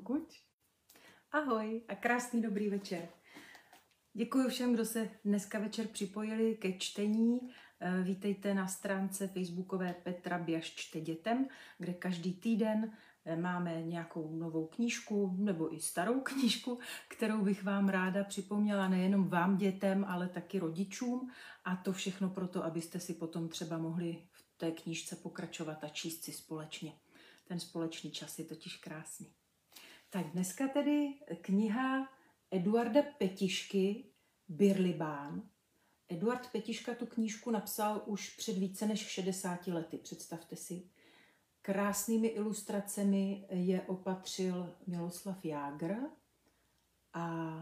kukuč. Ahoj a krásný dobrý večer. Děkuji všem, kdo se dneska večer připojili ke čtení. Eh, vítejte na stránce facebookové Petra Běž čte dětem, kde každý týden eh, máme nějakou novou knížku nebo i starou knížku, kterou bych vám ráda připomněla nejenom vám dětem, ale taky rodičům. A to všechno proto, abyste si potom třeba mohli v té knížce pochrachovat a číst si společně. Ten společný čas je totiž krásný. Tak dneska tedy kniha Eduarda Petišky Birlibán. Eduard Petiška tu knížku napsal už před více než 60 lety, představte si. Krásnými ilustracemi je opatřil Miloslav Jágr a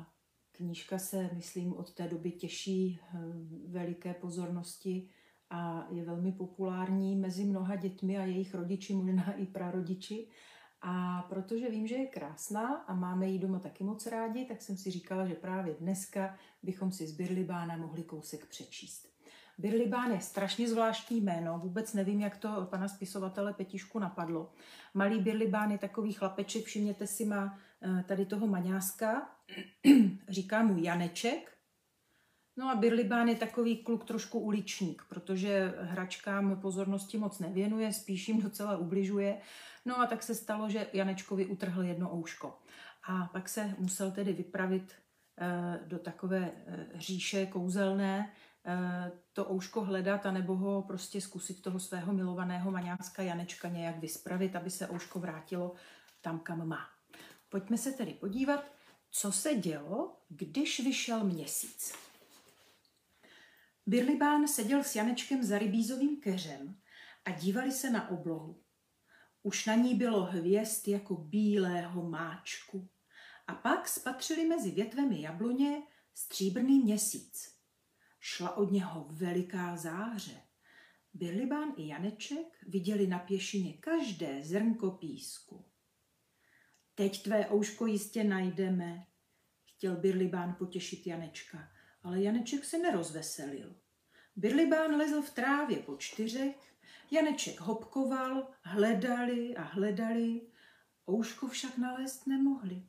knížka se, myslím, od té doby těší eh, veliké pozornosti a je velmi populární mezi mnoha dětmi a jejich rodiči, možná i prarodiči. A protože vím, že je krásná a máme ji doma taky moc rádi, tak jsem si říkala, že právě dneska bychom si z Birlibána mohli kousek přečíst. Birlibán je strašně zvláštní jméno, vůbec nevím, jak to pana spisovatele Petišku napadlo. Malý Birlibán je takový chlapeček, všimněte si, má eh, tady toho maňáska, říká mu Janeček, No a Birlibán je takový kluk trošku uličník, protože hračkám pozornosti moc nevěnuje, spíš jim docela ubližuje. No a tak se stalo, že Janečkovi utrhl jedno ouško. A pak se musel tedy vypravit eh, do takové eh, říše kouzelné, eh, to ouško hledat, anebo ho prostě zkusit toho svého milovaného maňácka Janečka nějak vyspravit, aby se ouško vrátilo tam, kam má. Pojďme se tedy podívat, co se dělo, když vyšel měsíc. Birlibán seděl s Janečkem za rybízovým keřem a dívali se na oblohu. Už na ní bylo hvězd jako bílého máčku. A pak spatřili mezi větvemi jabloně stříbrný měsíc. Šla od něho veliká záře. Birlibán i Janeček viděli na pěšině každé zrnko písku. Teď tvé ouško jistě najdeme, chtěl Birlibán potěšit Janečka ale Janeček se nerozveselil. Birlibán lezl v trávě po čtyřech, Janeček hopkoval, hledali a hledali, ouško však nalézt nemohli.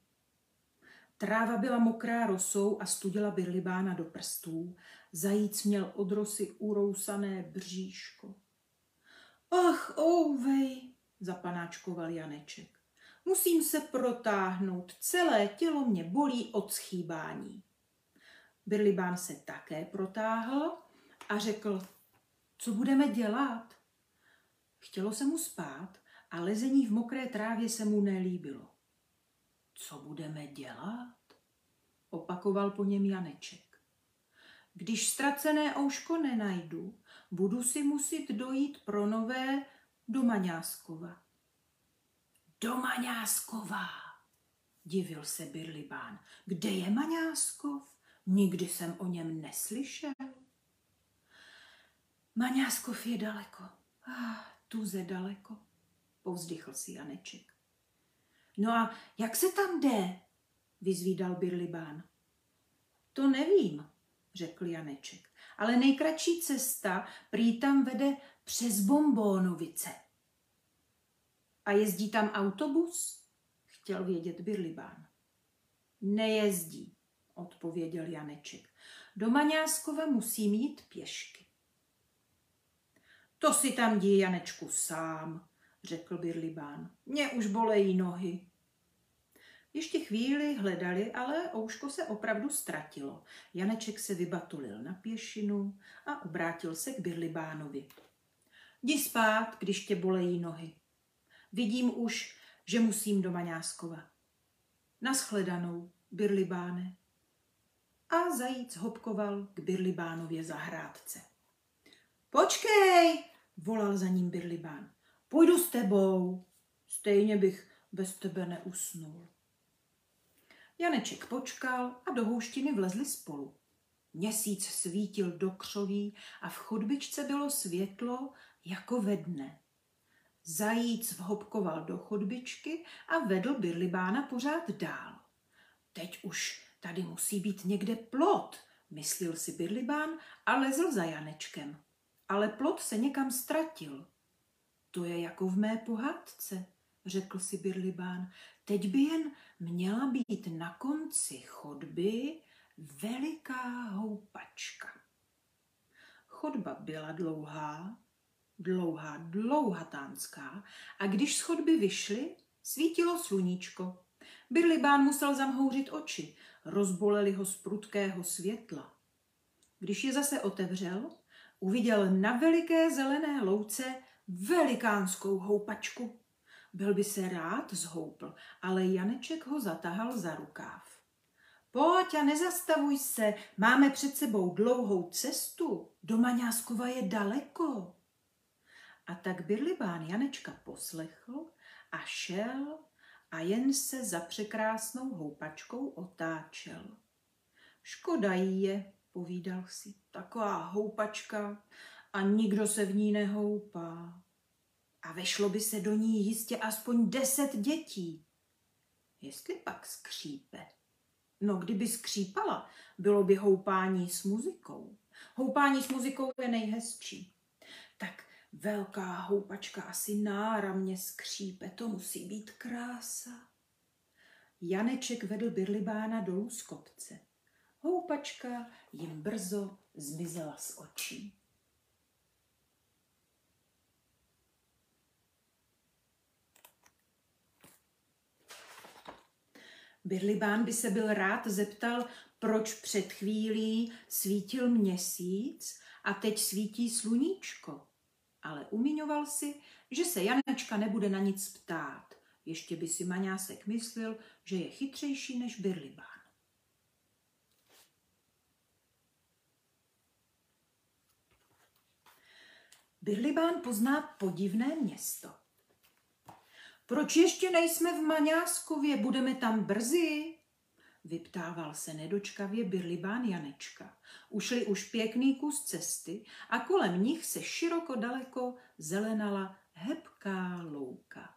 Tráva byla mokrá rosou a studila Birlibána do prstů. Zajíc měl od rosy urousané bříško. Ach, ouvej, zapanáčkoval Janeček. Musím se protáhnout, celé tělo mě bolí od schýbání. Birlibán se také protáhl a řekl, co budeme dělat? Chtělo se mu spát a lezení v mokré trávě se mu nelíbilo. Co budeme dělat? Opakoval po něm Janeček. Když ztracené ouško nenajdu, budu si muset dojít pro nové do Maňáskova. Do Maňáskova, divil se Birlibán. Kde je Maňáskov? Nikdy jsem o něm neslyšel. Maňáskov je daleko. Ah, tuze daleko, povzdychl si Janeček. No a jak se tam jde? vyzvídal Birlibán. To nevím, řekl Janeček, ale nejkratší cesta prý tam vede přes Bombónovice. A jezdí tam autobus? Chtěl vědět Birlibán. Nejezdí, odpověděl Janeček. Do Maňáskova musím jít pěšky. To si tam dí, Janečku, sám, řekl Birlibán. Mě už bolejí nohy. Ještě chvíli hledali, ale ouško se opravdu ztratilo. Janeček se vybatulil na pěšinu a obrátil se k Birlibánovi. Jdi spát, když tě bolejí nohy. Vidím už, že musím do Maňáskova. Naschledanou, Birlibáne a zajíc hopkoval k Birlibánově zahrádce. Počkej, volal za ním Birlibán. Půjdu s tebou. Stejně bych bez tebe neusnul. Janeček počkal a do houštiny vlezli spolu. Měsíc svítil do křoví a v chodbičce bylo světlo jako ve dne. Zajíc vhopkoval do chodbičky a vedl Birlibána pořád dál. Teď už Tady musí být někde plot, myslil si Birlibán a lezl za Janečkem. Ale plot se někam ztratil. To je jako v mé pohádce, řekl si Birlibán. Teď by jen měla být na konci chodby veliká houpačka. Chodba byla dlouhá, dlouhá, dlouhatánská a když z chodby vyšly, svítilo sluníčko. Birlibán musel zamhouřit oči, rozboleli ho z prudkého světla. Když je zase otevřel, uviděl na veliké zelené louce velikánskou houpačku. Byl by se rád zhoupl, ale Janeček ho zatahal za rukáv. Pojď a nezastavuj se, máme před sebou dlouhou cestu, do Maňáskova je daleko. A tak Birlibán Janečka poslechl a šel a jen se za překrásnou houpačkou otáčel. Škoda jí je, povídal si, taková houpačka a nikdo se v ní nehoupá. A vešlo by se do ní jistě aspoň deset dětí. Jestli pak skřípe. No, kdyby skřípala, bylo by houpání s muzikou. Houpání s muzikou je nejhezčí. Tak velká houpačka asi náramně skřípe, to musí být krása. Janeček vedl Birlibána dolů z kopce. Houpačka jim brzo zmizela z očí. Birlibán by se byl rád zeptal, proč před chvílí svítil měsíc a teď svítí sluníčko. Ale umiňoval si, že se Janečka nebude na nic ptát. Ještě by si Maňásek myslel, že je chytřejší než Birlibán. Birlibán pozná podivné město. Proč ještě nejsme v Maňáskově, budeme tam brzy? Vyptával se nedočkavě Birlibán Janečka. Ušli už pěkný kus cesty a kolem nich se široko daleko zelenala hebká louka.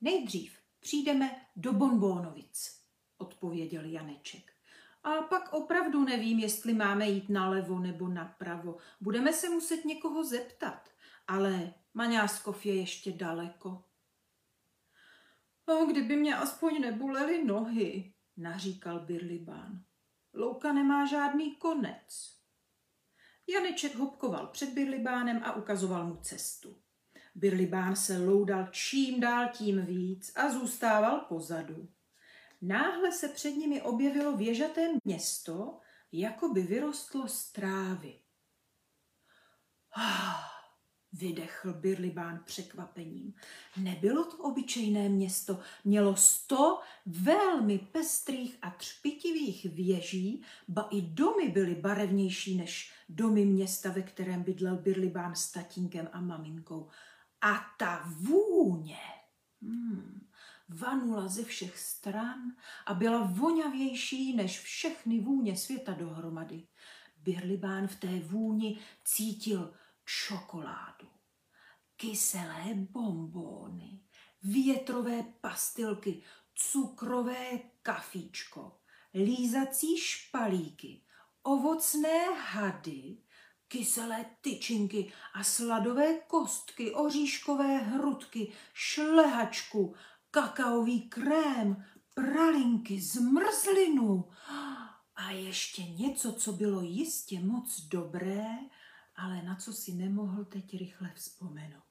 Nejdřív přijdeme do Bonbónovic, odpověděl Janeček. A pak opravdu nevím, jestli máme jít nalevo nebo napravo. Budeme se muset někoho zeptat, ale Maňáskov je ještě daleko. No, kdyby mě aspoň nebolely nohy, naříkal Birlibán. Louka nemá žádný konec. Janeček hopkoval před Birlibánem a ukazoval mu cestu. Birlibán se loudal čím dál tím víc a zůstával pozadu. Náhle se před nimi objevilo věžaté město, jako by vyrostlo z trávy. Ah, Vydechl Birlibán překvapením. Nebylo to obyčejné město, mělo sto velmi pestrých a třpitivých věží, ba i domy byly barevnější než domy města, ve kterém bydlel Birlibán s tatínkem a maminkou. A ta vůně hmm, vanula ze všech stran a byla voňavější než všechny vůně světa dohromady. Birlibán v té vůni cítil čokoládu, kyselé bombóny, větrové pastilky, cukrové kafíčko, lízací špalíky, ovocné hady, kyselé tyčinky a sladové kostky, oříškové hrudky, šlehačku, kakaový krém, pralinky, zmrzlinu a ještě něco, co bylo jistě moc dobré ale na co si nemohl teď rychle vzpomenout.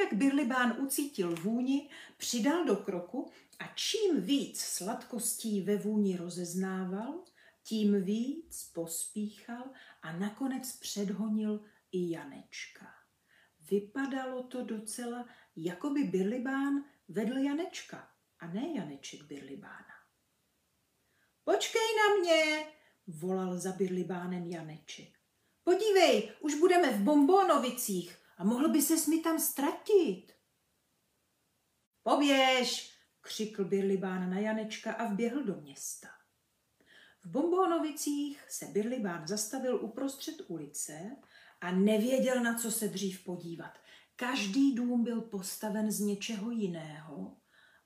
Jak Birlibán ucítil vůni, přidal do kroku a čím víc sladkostí ve vůni rozeznával, tím víc pospíchal a nakonec předhonil i Janečka. Vypadalo to docela, jako by Birlibán vedl Janečka a ne Janeček Birlibána. Počkej na mě, volal za Birlibánem Janeček. Podívej, už budeme v Bombonovicích a mohl by ses mi tam ztratit. Poběž, křikl Birlibán na Janečka a vběhl do města. V Bombonovicích se Birlibán zastavil uprostřed ulice a nevěděl, na co se dřív podívat. Každý dům byl postaven z něčeho jiného,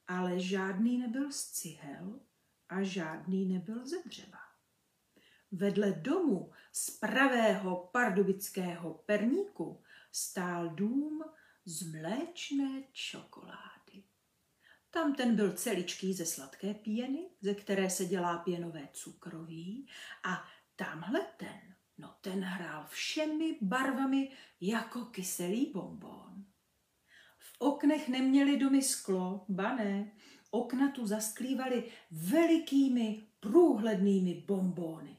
ale žádný nebyl z cihel a žádný nebyl ze dřeva. Vedle domu z pravého pardubického perníku stál dům z mléčné čokolády. Tam ten byl celičký ze sladké pěny, ze které se dělá pěnové cukroví a tamhle ten, no ten hrál všemi barvami jako kyselý bonbon. V oknech neměli domy sklo, ba ne, okna tu zasklívaly velikými průhlednými bonbóny.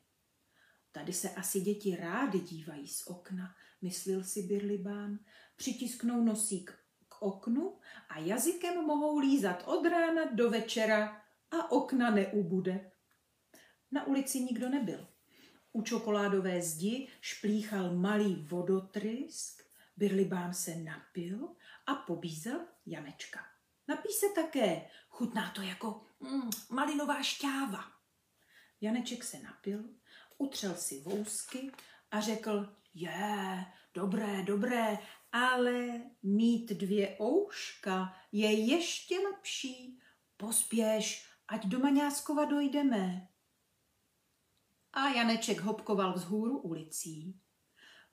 Tady se asi děti rády dívají z okna, myslil si Birlibán. Přitisknou nosík k oknu a jazykem mohou lízat od rána do večera a okna neubude. Na ulici nikdo nebyl. U čokoládové zdi šplíchal malý vodotrysk, Birlibán se napil a pobízel Janečka. Napí se také, chutná to jako mm, malinová šťáva. Janeček se napil, utřel si vousky a řekl, je, dobré, dobré, ale mít dvě ouška je ještě lepší. Pospěš, ať do Maňáskova dojdeme. A Janeček hopkoval vzhůru ulicí.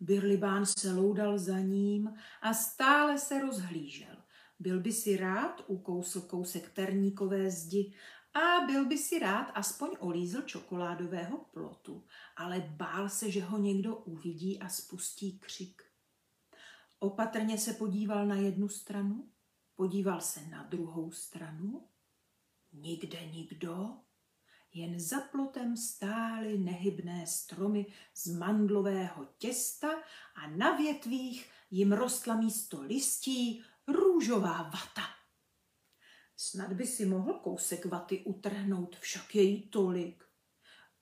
Birlibán se loudal za ním a stále se rozhlížel. Byl by si rád ukousl kousek terníkové zdi a byl by si rád aspoň olízl čokoládového plotu, ale bál se, že ho někdo uvidí a spustí křik. Opatrně se podíval na jednu stranu, podíval se na druhou stranu. Nikde nikdo, jen za plotem stály nehybné stromy z mandlového těsta a na větvích jim rostla místo listí růžová vata. Snad by si mohl kousek vaty utrhnout, však je jí tolik.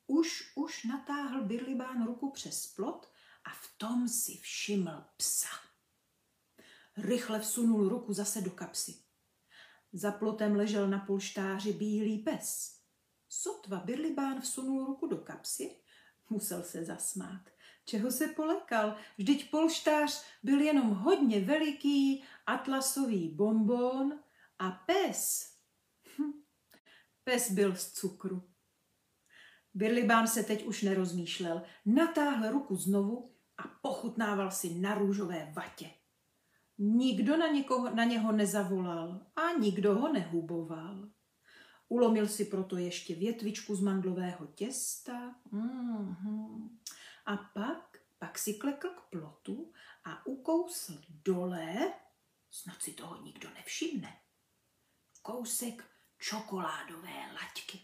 Už, už natáhl Birlibán ruku přes plot a v tom si všiml psa. Rychle vsunul ruku zase do kapsy. Za plotem ležel na polštáři bílý pes. Sotva Birlibán vsunul ruku do kapsy, musel se zasmát. Čeho se polekal? Vždyť polštář byl jenom hodně veliký atlasový bonbon a pes, hm, pes byl z cukru. Birlibán se teď už nerozmýšlel, natáhl ruku znovu a pochutnával si na růžové vatě. Nikdo na, někoho, na něho nezavolal a nikdo ho nehuboval. Ulomil si proto ještě větvičku z mandlového těsta mm-hmm. a pak, pak si klekl k plotu a ukousl dole, snad si toho nikdo nevšimne, kousek čokoládové laťky.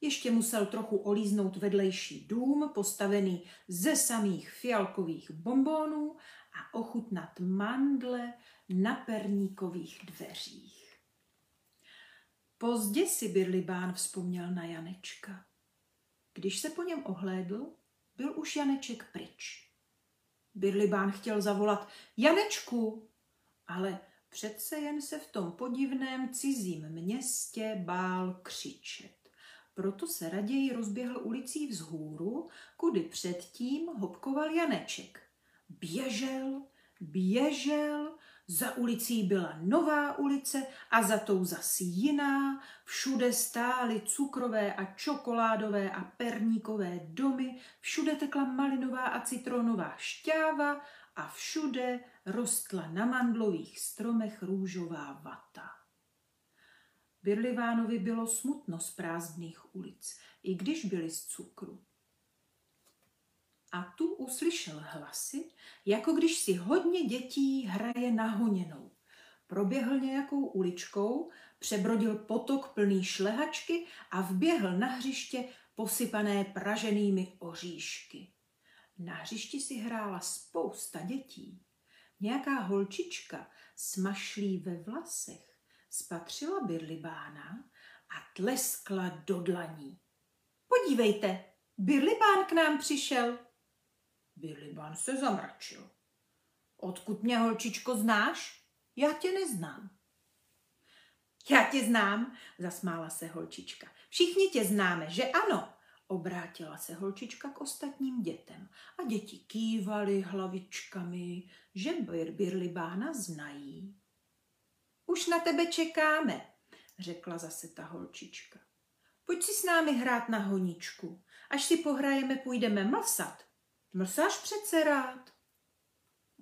Ještě musel trochu olíznout vedlejší dům, postavený ze samých fialkových bombónů a ochutnat mandle na perníkových dveřích. Pozdě si Birlibán vzpomněl na Janečka. Když se po něm ohlédl, byl už Janeček pryč. Birlibán chtěl zavolat Janečku, ale Přece jen se v tom podivném cizím městě bál křičet. Proto se raději rozběhl ulicí vzhůru, kudy předtím hopkoval Janeček. Běžel, běžel, za ulicí byla nová ulice a za tou zas jiná. Všude stály cukrové a čokoládové a perníkové domy, všude tekla malinová a citronová šťáva a všude rostla na mandlových stromech růžová vata. Birlivánovi bylo smutno z prázdných ulic, i když byly z cukru. A tu uslyšel hlasy, jako když si hodně dětí hraje na honěnou. Proběhl nějakou uličkou, přebrodil potok plný šlehačky a vběhl na hřiště posypané praženými oříšky. Na hřišti si hrála spousta dětí. Nějaká holčička smašlí ve vlasech spatřila Birlibána a tleskla do dlaní. Podívejte, Birlibán k nám přišel. Birlibán se zamračil. Odkud mě, holčičko, znáš? Já tě neznám. Já tě znám, zasmála se holčička. Všichni tě známe, že ano? Obrátila se holčička k ostatním dětem a děti kývaly hlavičkami, že Birlibána znají. Už na tebe čekáme, řekla zase ta holčička. Pojď si s námi hrát na honičku. Až si pohrajeme, půjdeme mlsat. Mlsáš přece rád.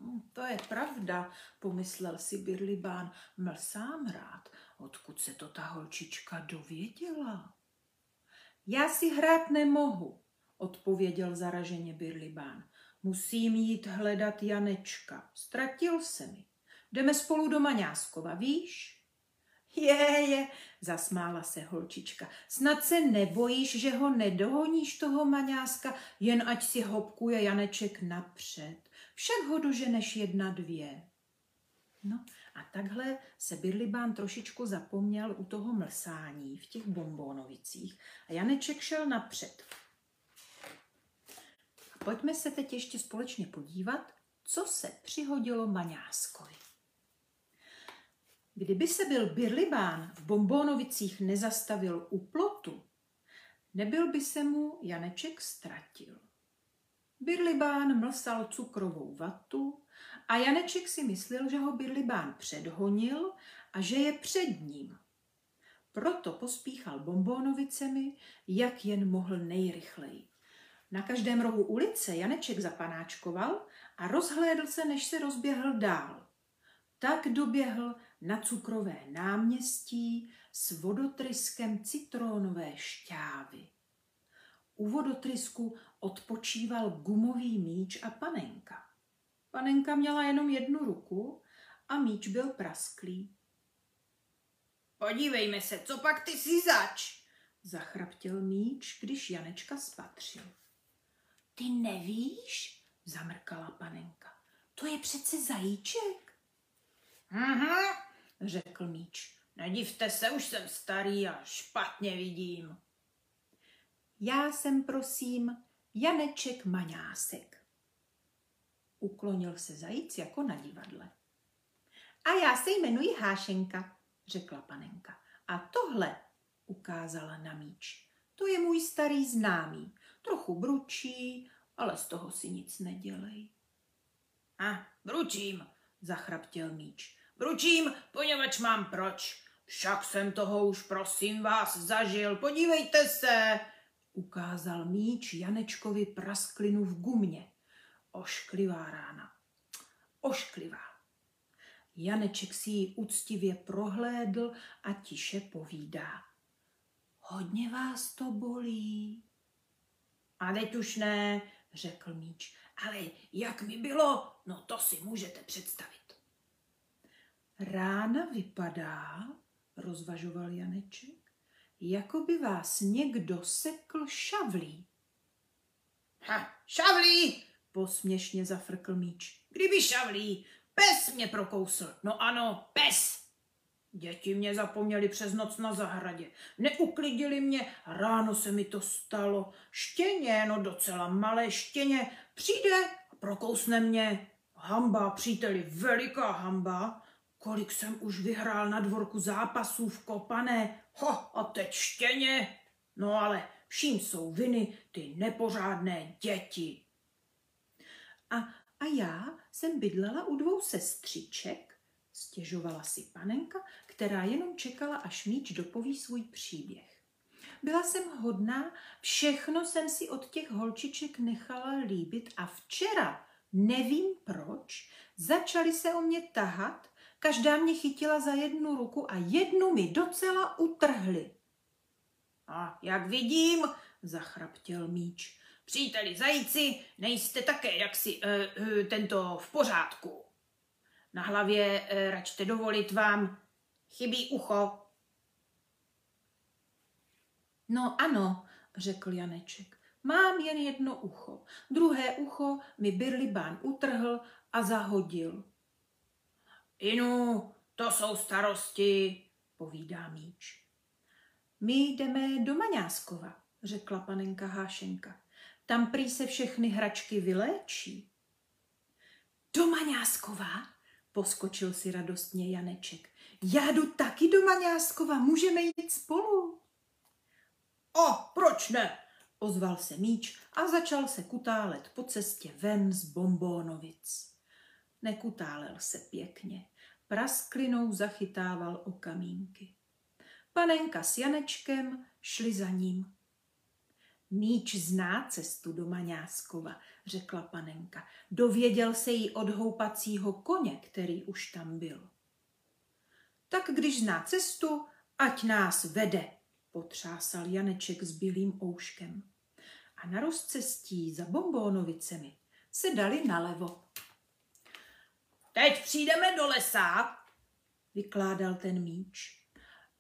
Hm, to je pravda, pomyslel si Birlibán. Mlsám rád. Odkud se to ta holčička dověděla? Já si hrát nemohu, odpověděl zaraženě Birlibán. Musím jít hledat Janečka. Ztratil se mi. Jdeme spolu do Maňáskova, víš? Je, je, zasmála se holčička. Snad se nebojíš, že ho nedohoníš toho maňáska, jen ať si hopkuje Janeček napřed. Však ho doženeš jedna dvě. No a takhle se Birlibán trošičku zapomněl u toho mlsání v těch bombónovicích a Janeček šel napřed. A pojďme se teď ještě společně podívat, co se přihodilo Maňáskovi. Kdyby se byl Birlibán v Bombónovicích nezastavil u plotu, nebyl by se mu Janeček ztratil. Birlibán mlsal cukrovou vatu a Janeček si myslel, že ho Birlibán předhonil a že je před ním. Proto pospíchal bombónovicemi, jak jen mohl nejrychleji. Na každém rohu ulice Janeček zapanáčkoval a rozhlédl se, než se rozběhl dál. Tak doběhl na cukrové náměstí s vodotryskem citrónové šťávy. U vodotrysku odpočíval gumový míč a panenka. Panenka měla jenom jednu ruku a míč byl prasklý. Podívejme se, co pak ty si zač, zachraptil míč, když Janečka spatřil. Ty nevíš, zamrkala panenka. To je přece zajíček. Mhm, řekl míč. Nedivte se, už jsem starý a špatně vidím. Já jsem, prosím, Janeček Maňásek. Uklonil se zajíc jako na divadle. A já se jmenuji Hášenka, řekla panenka. A tohle ukázala na míč. To je můj starý známý. Trochu bručí, ale z toho si nic nedělej. A, bručím, zachraptěl míč. Bručím, poněvadž mám proč. Však jsem toho už, prosím vás, zažil. Podívejte se, ukázal míč Janečkovi prasklinu v gumě. Ošklivá rána. Ošklivá. Janeček si ji úctivě prohlédl a tiše povídá. Hodně vás to bolí. A teď už ne, řekl míč. Ale jak mi bylo, no to si můžete představit. Rána vypadá, rozvažoval Janeček, jako by vás někdo sekl šavlí. Ha, šavlí, posměšně zafrkl míč. Kdyby šavlí, pes mě prokousl. No ano, pes. Děti mě zapomněli přes noc na zahradě. Neuklidili mě, ráno se mi to stalo. Štěně, no docela malé štěně, přijde a prokousne mě. Hamba, příteli, veliká hamba. Kolik jsem už vyhrál na dvorku zápasů v kopané. Ho, a teď štěně. No ale vším jsou viny ty nepořádné děti. A, a já jsem bydlela u dvou sestřiček, stěžovala si panenka, která jenom čekala, až míč dopoví svůj příběh. Byla jsem hodná, všechno jsem si od těch holčiček nechala líbit a včera, nevím proč, začali se o mě tahat Každá mě chytila za jednu ruku a jednu mi docela utrhli. A jak vidím, zachraptěl míč. Příteli zajíci, nejste také jaksi uh, uh, tento v pořádku. Na hlavě uh, račte dovolit vám chybí ucho. No ano, řekl Janeček. Mám jen jedno ucho. Druhé ucho mi Birlibán utrhl a zahodil. Inu, to jsou starosti, povídá míč. My jdeme do Maňáskova, řekla panenka Hášenka. Tam prý se všechny hračky vyléčí. Do Maňáskova? Poskočil si radostně Janeček. Já jdu taky do Maňáskova, můžeme jít spolu. O, proč ne? Ozval se míč a začal se kutálet po cestě ven z bombónovic. Nekutálel se pěkně prasklinou zachytával o kamínky. Panenka s Janečkem šli za ním. Míč zná cestu do Maňáskova, řekla panenka. Dověděl se jí od houpacího koně, který už tam byl. tak když zná cestu, ať nás vede, potřásal Janeček s bílým ouškem. A na rozcestí za bombónovicemi se dali nalevo. Teď přijdeme do lesa, vykládal ten míč.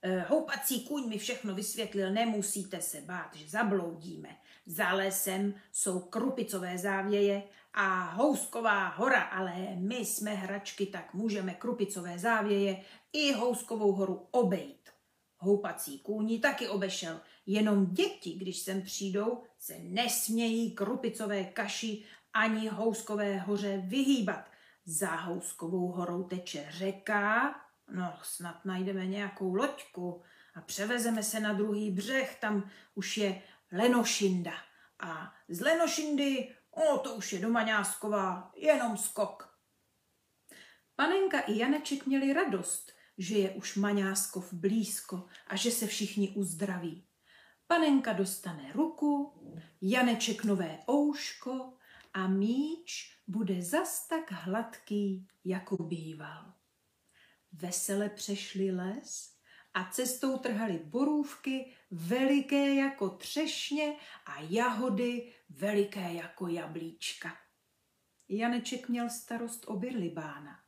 E, houpací kůň mi všechno vysvětlil, nemusíte se bát, že zabloudíme. Za lesem jsou krupicové závěje a housková hora, ale my jsme hračky, tak můžeme krupicové závěje i houskovou horu obejít. Houpací kůní taky obešel, jenom děti, když sem přijdou, se nesmějí krupicové kaši ani houskové hoře vyhýbat. Za houskovou horou teče řeka, no snad najdeme nějakou loďku a převezeme se na druhý břeh, tam už je Lenošinda. A z Lenošindy, o to už je do Maňásková, jenom skok. Panenka i Janeček měli radost, že je už Maňáskov blízko a že se všichni uzdraví. Panenka dostane ruku, Janeček nové ouško a míč bude zas tak hladký, jako býval. Vesele přešli les a cestou trhali borůvky veliké jako třešně a jahody veliké jako jablíčka. Janeček měl starost o birlibána.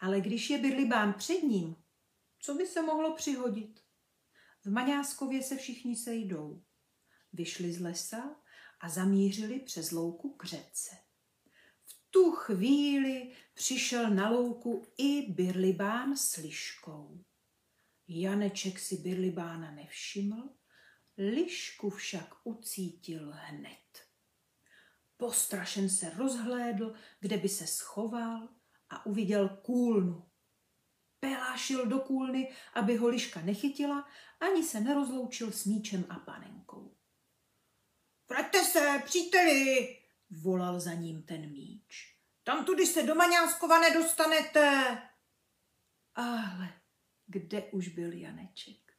Ale když je birlibán před ním, co by se mohlo přihodit? V Maňáskově se všichni sejdou. Vyšli z lesa a zamířili přes louku k řece. Tu chvíli přišel na louku i birlibán s liškou. Janeček si birlibána nevšiml, lišku však ucítil hned. Postrašen se rozhlédl, kde by se schoval a uviděl kůlnu. Pelášil do kůlny, aby ho liška nechytila, ani se nerozloučil s míčem a panenkou. Vraťte se, příteli, volal za ním ten míč. Tam tudy se do Maňáskova nedostanete. Ale kde už byl Janeček?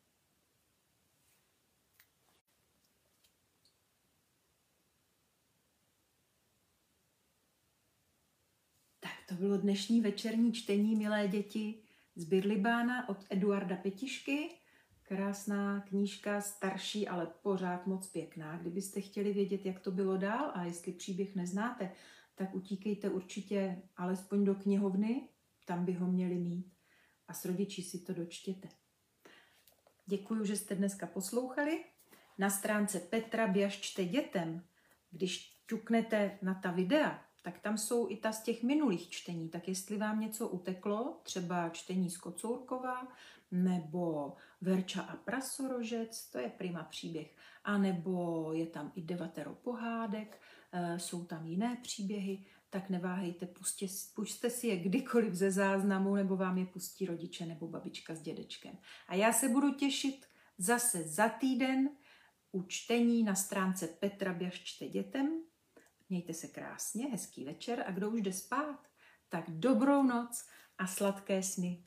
To bylo dnešní večerní čtení, milé děti, z Birlibána od Eduarda Petišky. Krásná knížka, starší, ale pořád moc pěkná. Kdybyste chtěli vědět, jak to bylo dál a jestli příběh neznáte, tak utíkejte určitě alespoň do knihovny, tam by ho měli mít a s rodiči si to dočtěte. Děkuji, že jste dneska poslouchali. Na stránce Petra Běžčte dětem, když ťuknete na ta videa, tak tam jsou i ta z těch minulých čtení. Tak jestli vám něco uteklo, třeba čtení z Kocourkova, nebo Verča a prasorožec, to je prima příběh, a nebo je tam i devatero pohádek, jsou tam jiné příběhy, tak neváhejte, pustě, pušte si je kdykoliv ze záznamu, nebo vám je pustí rodiče nebo babička s dědečkem. A já se budu těšit zase za týden u čtení na stránce Petra Běžčte dětem, Mějte se krásně, hezký večer a kdo už jde spát, tak dobrou noc a sladké sny.